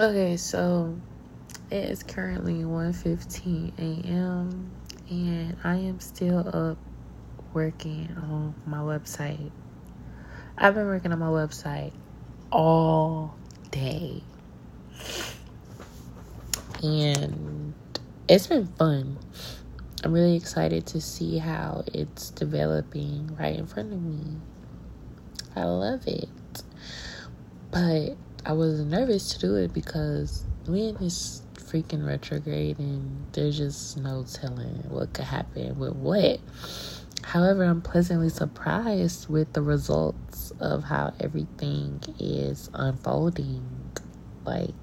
Okay, so it is currently 1:15 a.m. and I am still up working on my website. I've been working on my website all day. And it's been fun. I'm really excited to see how it's developing right in front of me. I love it. But I was nervous to do it because in this freaking retrograde and there's just no telling what could happen with what. However, I'm pleasantly surprised with the results of how everything is unfolding. Like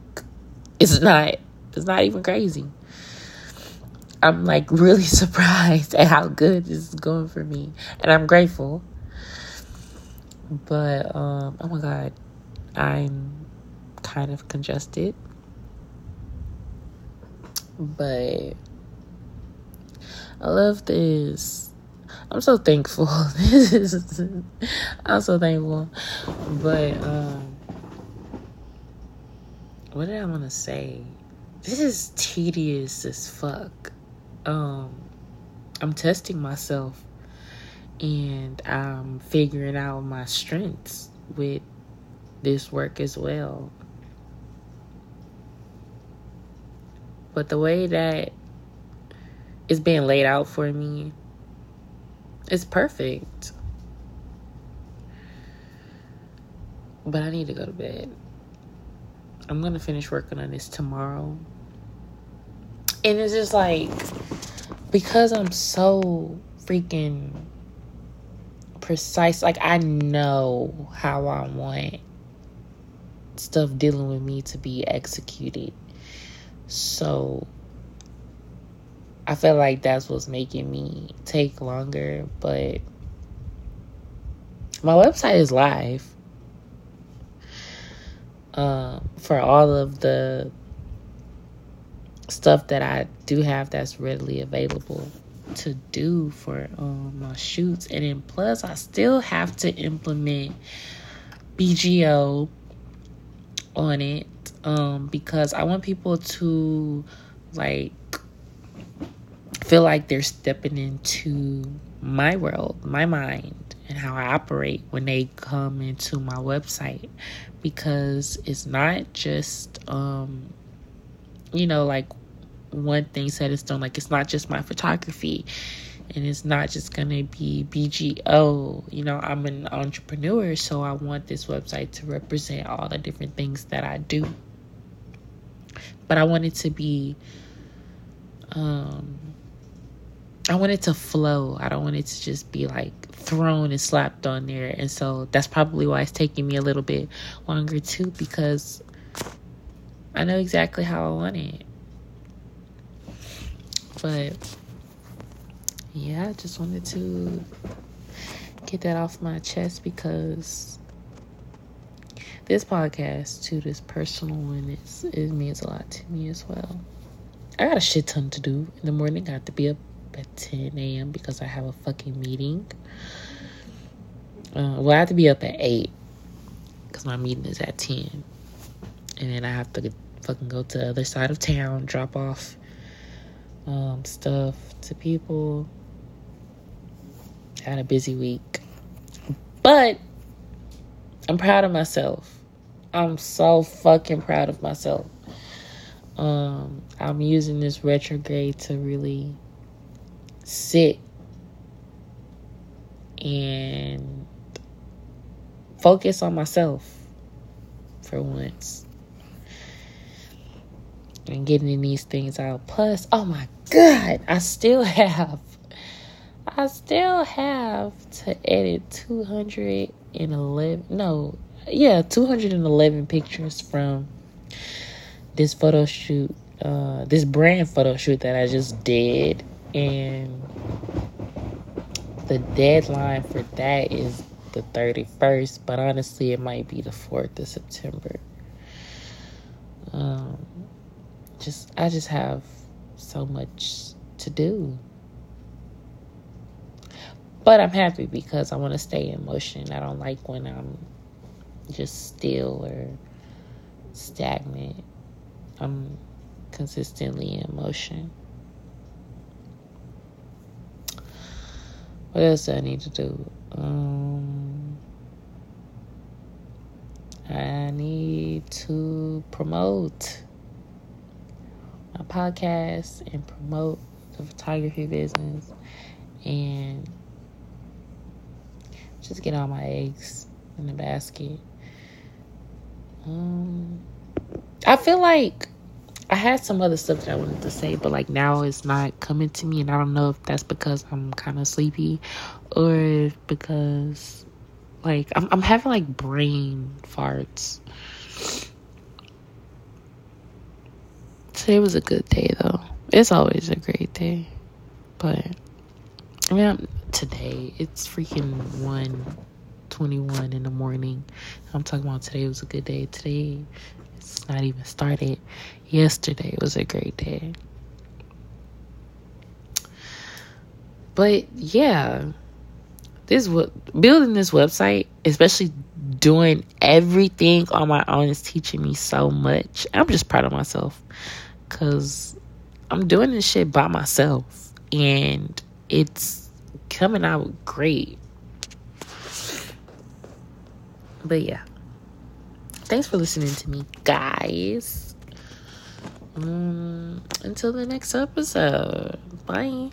it's not it's not even crazy. I'm like really surprised at how good this is going for me. And I'm grateful. But um oh my god, I'm kind of congested. But I love this. I'm so thankful. I'm so thankful. But um what did I want to say? This is tedious as fuck. Um I'm testing myself and I'm figuring out my strengths with this work as well. But the way that it's being laid out for me is perfect. But I need to go to bed. I'm to finish working on this tomorrow. And it's just like, because I'm so freaking precise, like, I know how I want stuff dealing with me to be executed. So I feel like that's what's making me take longer, but my website is live. Um, for all of the stuff that I do have that's readily available to do for um, my shoots, and then plus I still have to implement BGO on it um, because I want people to like feel like they're stepping into my world, my mind, and how I operate when they come into my website because it's not just um you know like one thing set in stone like it's not just my photography and it's not just gonna be BGO. You know, I'm an entrepreneur, so I want this website to represent all the different things that I do. But I want it to be, um, I want it to flow. I don't want it to just be like thrown and slapped on there. And so that's probably why it's taking me a little bit longer too, because I know exactly how I want it. But yeah, I just wanted to get that off my chest because this podcast to this personal one, is it means a lot to me as well. I got a shit ton to do in the morning. I have to be up at 10 a.m. because I have a fucking meeting. Uh, well, I have to be up at 8 because my meeting is at 10. And then I have to fucking go to the other side of town, drop off um, stuff to people had a busy week. But I'm proud of myself. I'm so fucking proud of myself. Um, I'm using this retrograde to really sit and focus on myself for once and getting these things out. Plus, oh my God, I still have I still have to edit 211, no, yeah, 211 pictures from this photo shoot, uh, this brand photo shoot that I just did. And the deadline for that is the 31st, but honestly, it might be the 4th of September. Um, just, I just have so much to do. But I'm happy because I want to stay in motion. I don't like when I'm just still or stagnant. I'm consistently in motion. What else do I need to do? Um, I need to promote my podcast and promote the photography business and just get all my eggs in the basket. I feel like I had some other stuff that I wanted to say, but like now it's not coming to me, and I don't know if that's because I'm kind of sleepy or because like I'm, I'm having like brain farts. Today was a good day though. It's always a great day, but I mean today it's freaking one 21 in the morning. I'm talking about today was a good day. Today it's not even started. Yesterday was a great day. But yeah, this what building this website, especially doing everything on my own is teaching me so much. I'm just proud of myself cuz I'm doing this shit by myself and it's coming out great. But yeah. Thanks for listening to me, guys. Um, until the next episode. Bye.